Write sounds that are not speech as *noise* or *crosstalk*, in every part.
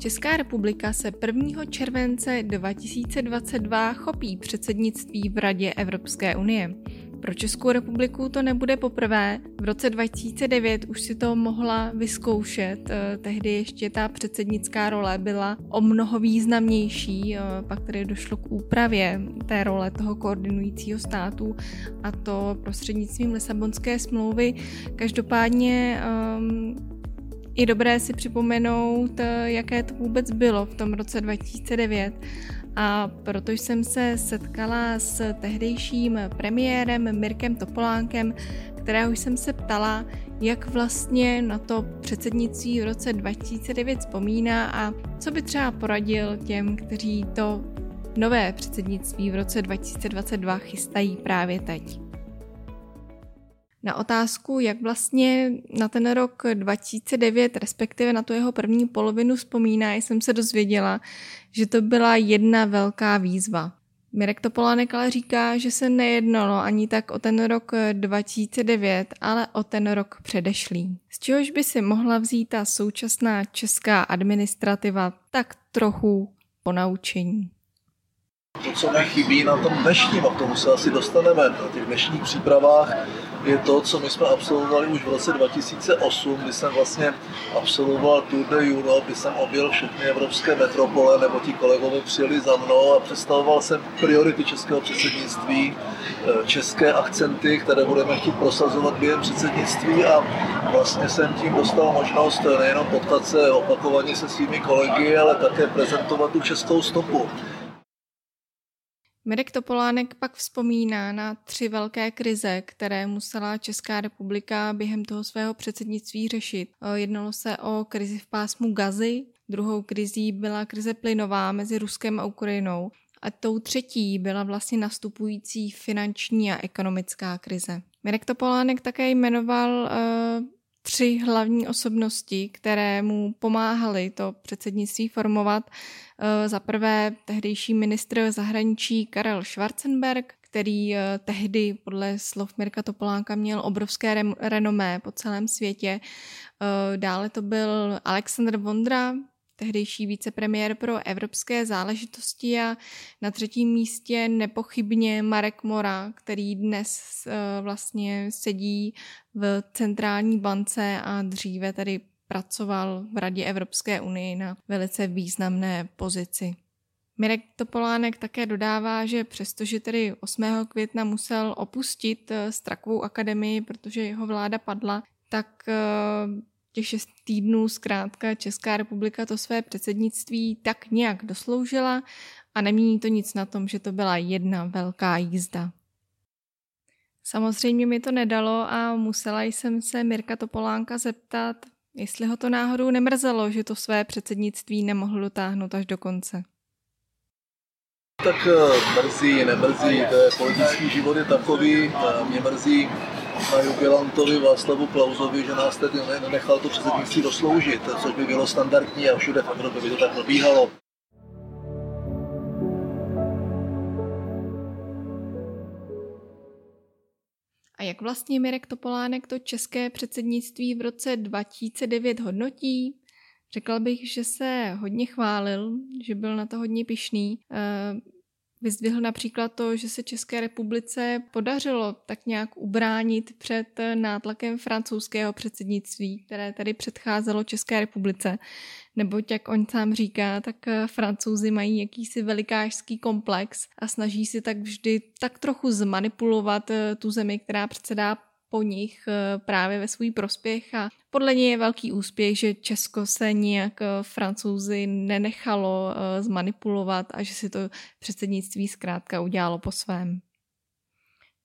Česká republika se 1. července 2022 chopí předsednictví v Radě Evropské unie. Pro Českou republiku to nebude poprvé. V roce 2009 už si to mohla vyzkoušet. Eh, tehdy ještě ta předsednická role byla o mnoho významnější. Eh, pak tedy došlo k úpravě té role toho koordinujícího státu a to prostřednictvím Lisabonské smlouvy. Každopádně um, je dobré si připomenout, eh, jaké to vůbec bylo v tom roce 2009 a proto jsem se setkala s tehdejším premiérem Mirkem Topolánkem, kterého jsem se ptala, jak vlastně na to předsednictví v roce 2009 vzpomíná a co by třeba poradil těm, kteří to nové předsednictví v roce 2022 chystají právě teď. Na otázku, jak vlastně na ten rok 2009, respektive na tu jeho první polovinu vzpomíná, jsem se dozvěděla, že to byla jedna velká výzva. Mirek Topolánek ale říká, že se nejednalo ani tak o ten rok 2009, ale o ten rok předešlý. Z čehož by si mohla vzít ta současná česká administrativa tak trochu po naučení. To, co mi chybí na tom dnešním, a k tomu se asi dostaneme, na těch dnešních přípravách, je to, co my jsme absolvovali už v roce 2008, kdy jsem vlastně absolvoval Tour de Europe, kdy jsem objel všechny evropské metropole, nebo ti kolegové přijeli za mnou a představoval jsem priority českého předsednictví, eh, české akcenty, které budeme chtít prosazovat během předsednictví a vlastně jsem tím dostal možnost nejenom potkat se opakovaně se svými kolegy, ale také prezentovat tu českou stopu. Mirek Topolánek pak vzpomíná na tři velké krize, které musela Česká republika během toho svého předsednictví řešit. Jednalo se o krizi v pásmu Gazy, druhou krizí byla krize plynová mezi Ruskem a Ukrajinou a tou třetí byla vlastně nastupující finanční a ekonomická krize. Mirek Topolánek také jmenoval uh, tři hlavní osobnosti, které mu pomáhaly to předsednictví formovat. Eh, za prvé tehdejší ministr zahraničí Karel Schwarzenberg, který eh, tehdy podle slov Mirka Topolánka měl obrovské renomé po celém světě. Eh, dále to byl Alexander Vondra, tehdejší vicepremiér pro evropské záležitosti a na třetím místě nepochybně Marek Mora, který dnes eh, vlastně sedí v centrální bance a dříve tady pracoval v Radě Evropské unie na velice významné pozici. Mirek Topolánek také dodává, že přestože tedy 8. května musel opustit eh, Strakovou akademii, protože jeho vláda padla, tak eh, těch šest týdnů zkrátka Česká republika to své předsednictví tak nějak dosloužila a nemění to nic na tom, že to byla jedna velká jízda. Samozřejmě mi to nedalo a musela jsem se Mirka Topolánka zeptat, jestli ho to náhodou nemrzelo, že to své předsednictví nemohl dotáhnout až do konce. Tak eh, mrzí, nemrzí, to je politický život je takový, eh, mě mrzí, na jubilantovi Václavu Klauzovi, že nás tedy nenechal to předsednictví dosloužit, což by bylo standardní a všude v Evropě by to tak probíhalo. A jak vlastně Mirek Topolánek to české předsednictví v roce 2009 hodnotí? Řekl bych, že se hodně chválil, že byl na to hodně pišný. Eh, Vyzdvihl například to, že se České republice podařilo tak nějak ubránit před nátlakem francouzského předsednictví, které tady předcházelo České republice. Neboť, jak on sám říká, tak francouzi mají jakýsi velikářský komplex a snaží si tak vždy tak trochu zmanipulovat tu zemi, která předsedá po nich eh, právě ve svůj prospěch a podle něj je velký úspěch, že Česko se nijak eh, francouzi nenechalo eh, zmanipulovat a že si to předsednictví zkrátka udělalo po svém.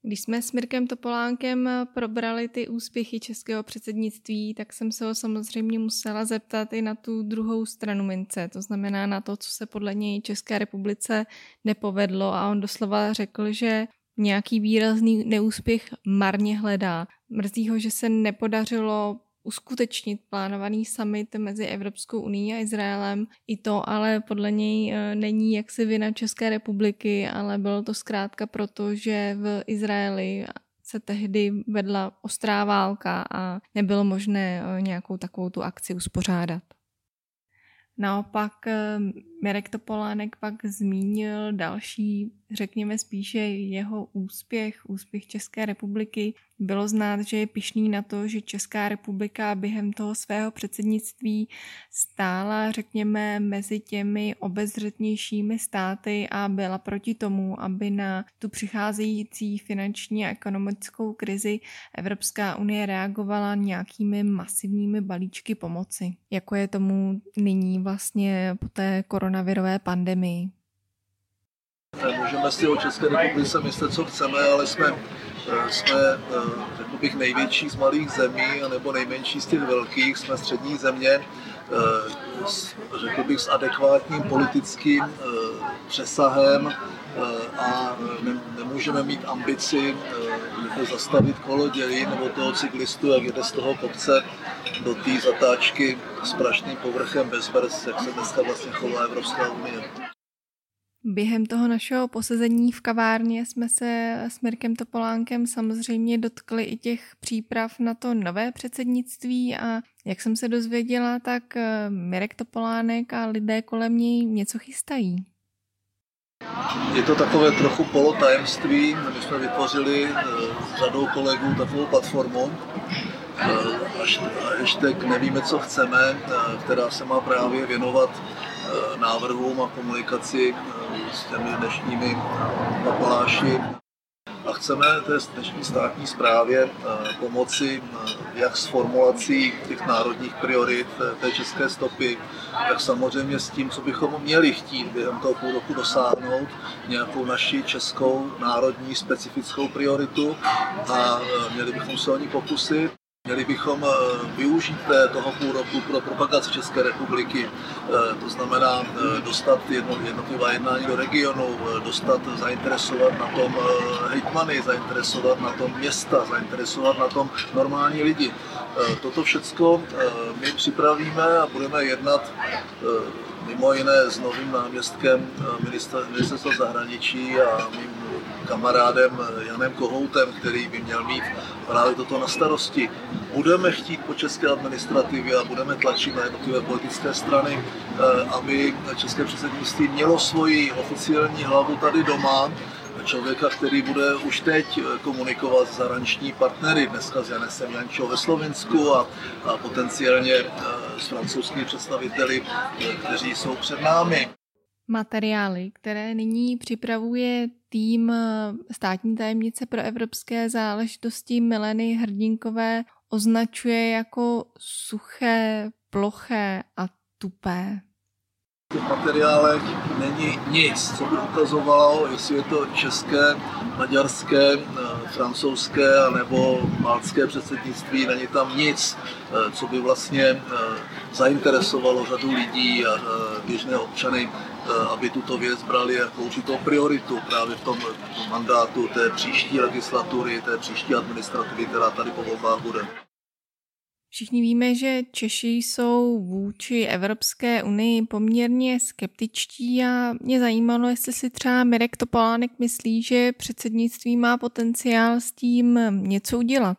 Když jsme s Mirkem Topolánkem probrali ty úspěchy českého předsednictví, tak jsem se ho samozřejmě musela zeptat i na tu druhou stranu mince, to znamená na to, co se podle něj České republice nepovedlo a on doslova řekl, že nějaký výrazný neúspěch marně hledá. Mrzí ho, že se nepodařilo uskutečnit plánovaný summit mezi Evropskou unii a Izraelem. I to ale podle něj e, není jaksi vina České republiky, ale bylo to zkrátka proto, že v Izraeli se tehdy vedla ostrá válka a nebylo možné e, nějakou takovou tu akci uspořádat. Naopak eh, Mirek Topolánek pak zmínil další, řekněme spíše jeho úspěch, úspěch České republiky. Bylo znát, že je pišný na to, že Česká republika během toho svého předsednictví stála, řekněme, mezi těmi obezřetnějšími státy a byla proti tomu, aby na tu přicházející finanční a ekonomickou krizi Evropská unie reagovala nějakými masivními balíčky pomoci, jako je tomu nyní vlastně po té koronavirové pandemii. Můžeme si o České republice myslet, co chceme, ale jsme, eh, jsme eh, řekl bych, největší z malých zemí, nebo nejmenší z těch velkých, jsme střední země, řekl bych, s adekvátním politickým přesahem a nemůžeme mít ambici zastavit kolo dělí nebo toho cyklistu, jak jede z toho kopce do té zatáčky s prašným povrchem bez brzd, jak se dneska vlastně chová Evropská unie. Během toho našeho posezení v kavárně jsme se s Mirkem Topolánkem samozřejmě dotkli i těch příprav na to nové předsednictví a jak jsem se dozvěděla, tak eh, Mirek Topolánek a lidé kolem něj něco chystají. Je to takové trochu polotajemství. My jsme vytvořili eh, s řadou kolegů takovou platformu, eh, hashtag nevíme, co chceme, která se má právě věnovat návrhům a komunikaci s těmi dnešními papaláši. A chceme té dnešní státní správě eh, pomoci eh, jak s formulací těch národních priorit eh, té české stopy, tak samozřejmě s tím, co bychom měli chtít během toho půl roku dosáhnout, nějakou naši českou národní specifickou prioritu a měli bychom se o ní pokusit. Měli bychom eh, využít toho půl roku pro propagaci České republiky, eh, to znamená eh, dostat jednotlivá jednání do regionu, dostat, zainteresovat na tom hejtmany, zainteresovat na tom města, zainteresovat na tom normální lidi. Toto všechno my připravíme a budeme jednat mimo jiné s novým náměstkem ministerstva zahraničí a mým kamarádem Janem Kohoutem, který by měl mít právě toto na starosti. Budeme chtít po české administrativě a budeme tlačit na jednotlivé politické strany, eh, aby české předsednictví mělo svoji oficiální hlavu tady doma, člověka, který bude už teď komunikovat s zahraniční partnery, dneska s Janesem Jančou ve Slovensku a, a potenciálně eh, s francouzskými představiteli, eh, kteří jsou před námi. Materiály, které nyní připravuje tým státní tajemnice pro evropské záležitosti Mileny Hrdinkové, označuje jako suché, ploché a tupé. Těch materiálech není nic, co by ukazovalo, jestli je to české, maďarské, eh, francouzské nebo malcké předsednictví. Není tam nic, eh, co by vlastně eh, zainteresovalo řadu lidí a běžné občany, aby tuto věc brali jako určitou prioritu právě v tom mandátu té příští legislatury, té příští administrativy, která tady po volbách bude. Všichni víme, že Češi jsou vůči Evropské unii poměrně skeptičtí a mě zajímalo, jestli si třeba Mirek Topolánek myslí, že předsednictví má potenciál s tím něco udělat.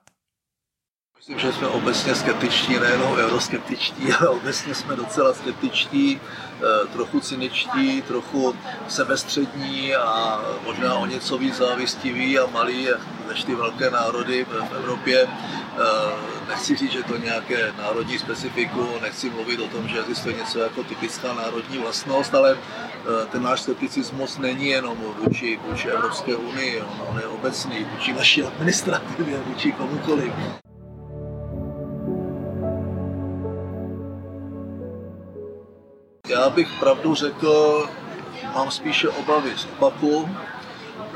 Myslím, že jsme obecně skeptičtí, nejenom euroskeptičtí, *laughs* ale obecně jsme docela skeptičtí, eh, trochu cyničtí, trochu sebestřední a možná o něco víc závistiví a malí než ty velké národy v Evropě. Eh, nechci říct, že to nějaké národní specifiku, nechci mluvit o tom, že existuje něco jako typická národní vlastnost, ale eh, ten náš skepticismus není jenom vůči, vůči Evropské unii, on je obecný, vůči naší administrativě, vůči komukoliv. Já bych pravdu řekl, mám spíše obavy z opaku,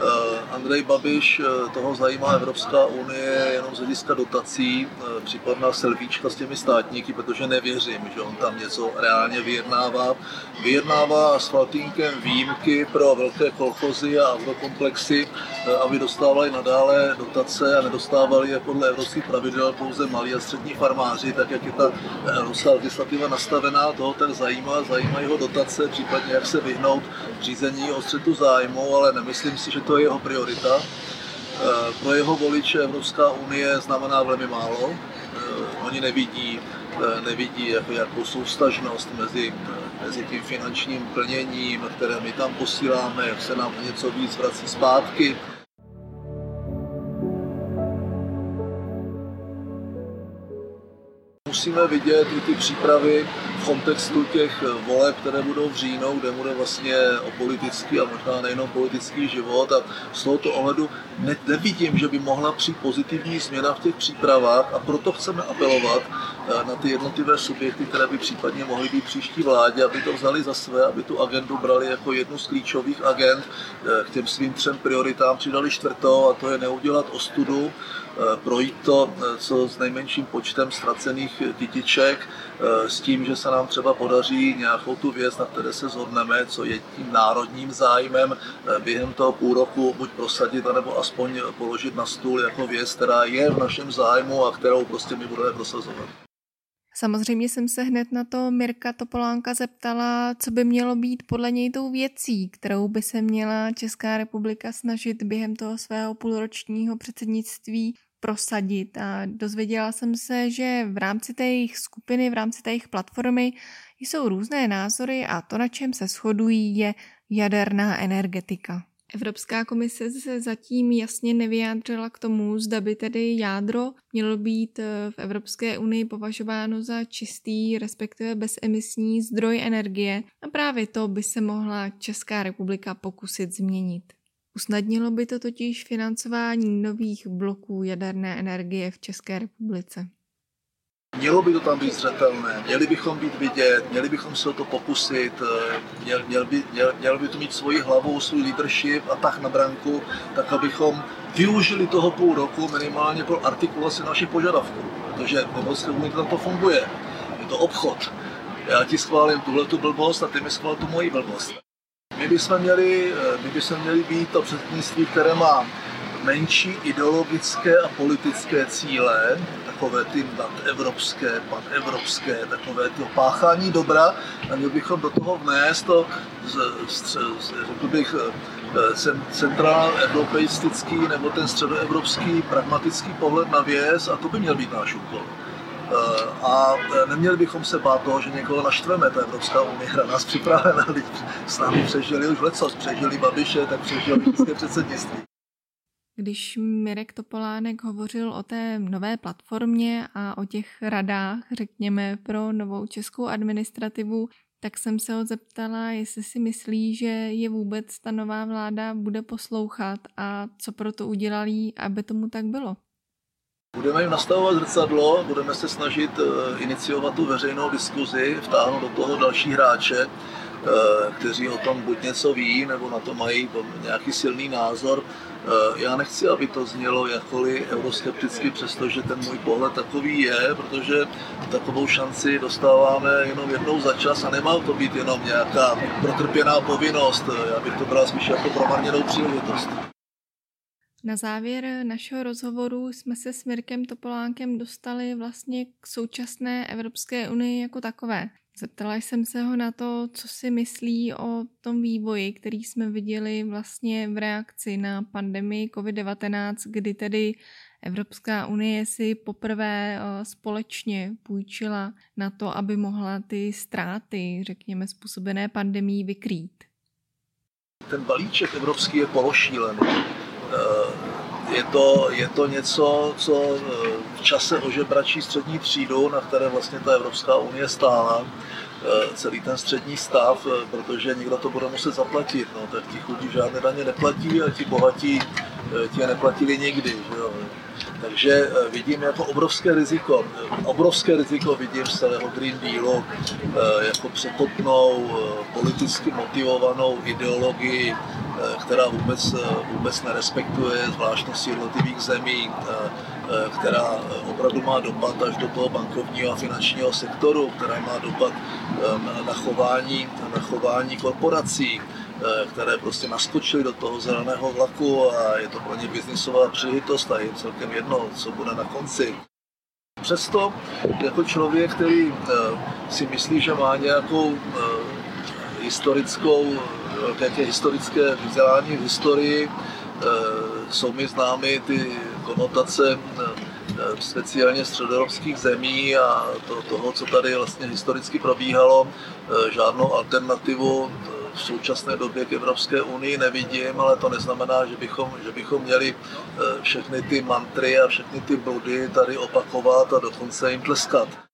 Eh, Andrej Babiš, eh, toho zajímá Evropská unie jenom z hlediska dotací, eh, případná selvíčka s těmi státníky, protože nevěřím, že on tam něco reálně vyjednává. Vyjednává s Faltínkem výjimky pro velké kolchozy a autokomplexy, aby dostávali nadále dotace a nedostávali je podle evropských pravidel pouze malí a střední farmáři, tak jak je ta evropská legislativa nastavená, toho tak zajímá, zajímají ho dotace, případně jak se vyhnout řízení o střetu zájmu, ale nemyslím si, že to je jeho priorita. Eh, pro jeho voliče Evropská unie znamená velmi málo. Eh, oni nevidí nevidí jako nějakou soustažnost mezi, mezi tím finančním plněním, které my tam posíláme, jak se nám něco víc vrací zpátky. Musíme vidět i ty přípravy v kontextu těch voleb, které budou v říjnu, kde bude vlastně o politický a možná nejenom politický život. A z tohoto ohledu ne, nevidím, že by mohla přijít pozitivní změna v těch přípravách a proto chceme apelovat eh, na ty jednotlivé subjekty, které by případně mohly být příští vládě, aby to vzali za své, aby tu agendu brali jako jednu z klíčových agent eh, k těm svým třem prioritám, přidali čtvrtou a to je neudělat ostudu Eh, projít to eh, co s nejmenším počtem ztracených kytiček, eh, s tím, že se nám třeba podaří nějakou tu věc, na které se zhodneme, co je tím národním zájmem, během toho půl roku buď prosadit, anebo aspoň položit na stůl jako věc, která je v našem zájmu a kterou prostě my budeme prosazovat. Samozřejmě jsem se hned na to Mirka Topolánka zeptala, co by mělo být podle něj tou věcí, kterou by se měla Česká republika snažit během toho svého půlročního předsednictví prosadit. A dozvěděla jsem se, že v rámci té jejich skupiny, v rámci té jejich platformy jsou různé názory a to, na čem se shodují, je jaderná energetika. Evropská komise se zatím jasně nevyjádřila k tomu, zda by tedy jádro mělo být eh, v Evropské unii považováno za čistý, respektive bezemisní zdroj energie a právě to by se mohla Česká republika pokusit změnit. Usnadnilo by to totiž financování nových bloků jaderné energie v České republice. Mělo by to tam být zřetelné, měli bychom být vidět, měli bychom se o to pokusit, eh, měl, měl, by, měl, měl by to mít svoji hlavu, svůj leadership a tak na branku, tak abychom využili toho půl roku minimálně pro artikulaci našich požadavků, protože Evropské unii to funguje, je to obchod. Já ti schválím tuhle tu blbost a ty mi schvál tu moji blbost. My bychom měli, eh, my bychom měli být to předsednictví, které má menší ideologické a politické cíle, takové ty nadevropské, panevropské, takové to páchání dobra a měli bychom do toho vnést to, z, z, z, řekl bych, eh, centrál europeistický nebo ten středoevropský pragmatický pohled na věc a to by měl být náš úkol. Eh, a neměli bychom se bát toho, že někoho naštveme. Ta Evropská unie hra nás připravena. *laughs* S námi přežili už lecos, přežili Babiše, tak přežili české předsednictví. Když Mirek Topolánek hovořil o té nové platformě a o těch radách, řekněme, pro novou českou administrativu, tak jsem se ho zeptala, jestli si myslí, že je vůbec ta nová vláda bude poslouchat a co pro to udělali, aby tomu tak bylo. Budeme jim nastavovat zrcadlo, budeme se snažit eh, iniciovat tu veřejnou diskuzi, vtáhnout do toho další hráče, eh, kteří o tom buď něco ví, nebo na to mají nějaký silný názor. Eh, já nechci, aby to znělo jakkoliv euroskepticky, přestože ten můj pohled takový je, protože takovou šanci dostáváme jenom jednou za čas a nemá to být jenom nějaká protrpěná povinnost. Já bych to bral spíš jako promarněnou příležitost. Na závěr našeho rozhovoru jsme se s Mirkem Topolánkem dostali vlastně k současné Evropské unii jako takové. Zeptala jsem se ho na to, co si myslí o tom vývoji, který jsme viděli vlastně v reakci na pandemii COVID-19, kdy tedy Evropská unie si poprvé eh, společně půjčila na to, aby mohla ty ztráty, řekněme, způsobené pandemí vykrýt. Ten balíček evropský je pološílený. Eh, je to, je to něco, co eh, v čase ožebračí střední třídu, na které vlastně ta Evropská unie stála, eh, celý ten střední stav, protože někdo to bude muset zaplatit. No, tak ti chudí žádné daně neplatí a ti bohatí ti je neplatili nikdy. Že jo. Takže vidím jako obrovské riziko, obrovské riziko vidím z celého Green Dealu jako překotnou, politicky motivovanou ideologii která vůbec, eh, vůbec nerespektuje zvláštnosti jednotlivých zemí, eh, která opravdu má dopad až do toho bankovního a finančního sektoru, která má dopad na chování, na chování korporací, které prostě naskočily do toho zeleného vlaku a je to pro ně biznisová příležitost a je celkem jedno, co bude na konci. Přesto jako člověk, který si myslí, že má nějakou historickou jaké historické vzdělání v historii, eh, jsou mi známy ty konotace eh, speciálně středoevropských zemí a to, toho, co tady vlastně historicky probíhalo, žádnou alternativu v současné době k Evropské unii nevidím, ale to neznamená, že bychom, že bychom měli všechny ty mantry a všechny ty body tady opakovat a dokonce jim tleskat.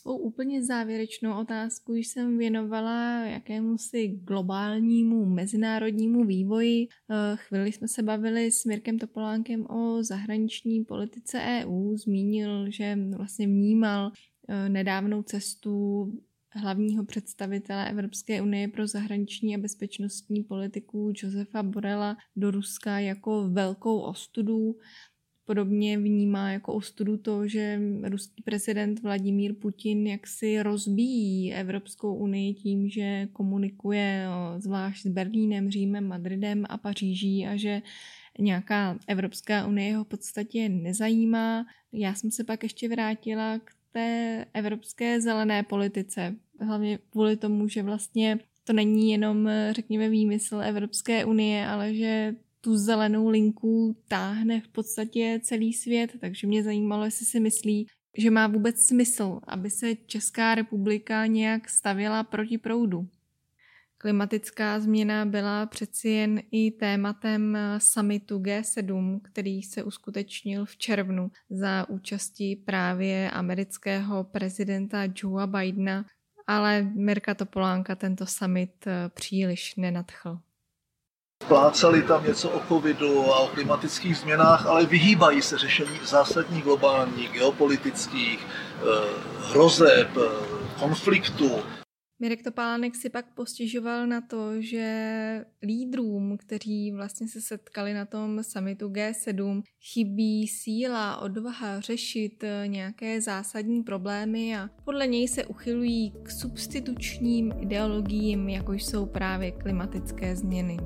Svou úplně závěrečnou otázku jsem věnovala jakému si globálnímu mezinárodnímu vývoji. Eh, chvíli jsme se bavili s Mirkem Topolánkem o zahraniční politice EU. Zmínil, že vlastně vnímal eh, nedávnou cestu hlavního představitele Evropské unie pro zahraniční a bezpečnostní politiku Josefa Borela do Ruska jako velkou ostudu podobně vnímá jako ostudu to, že ruský prezident Vladimír Putin jaksi rozbíjí Evropskou unii tím, že komunikuje zvlášť s Berlínem, Římem, Madridem a Paříží a že nějaká Evropská unie ho v podstatě nezajímá. Já jsem se pak ještě vrátila k té evropské zelené politice. Hlavně kvůli tomu, že vlastně to není jenom, řekněme, výmysl Evropské unie, ale že tu zelenou linku táhne v podstatě celý svět, takže mě zajímalo, jestli si myslí, že má vůbec smysl, aby se Česká republika nějak stavěla proti proudu. Klimatická změna byla přeci jen i tématem summitu G7, který se uskutečnil v červnu za účastí právě amerického prezidenta Joea Bidena, ale Mirka Topolánka tento summit příliš nenadchl. Plácali tam něco o covidu a o klimatických změnách, ale vyhýbají se řešení zásadních globálních, geopolitických eh, hrozeb, eh, konfliktů. Mirek Topánek si pak postěžoval na to, že lídrům, kteří vlastně se setkali na tom summitu G7, chybí síla, odvaha řešit eh, nějaké zásadní problémy a podle něj se uchylují k substitučním ideologiím, jako jsou právě klimatické změny.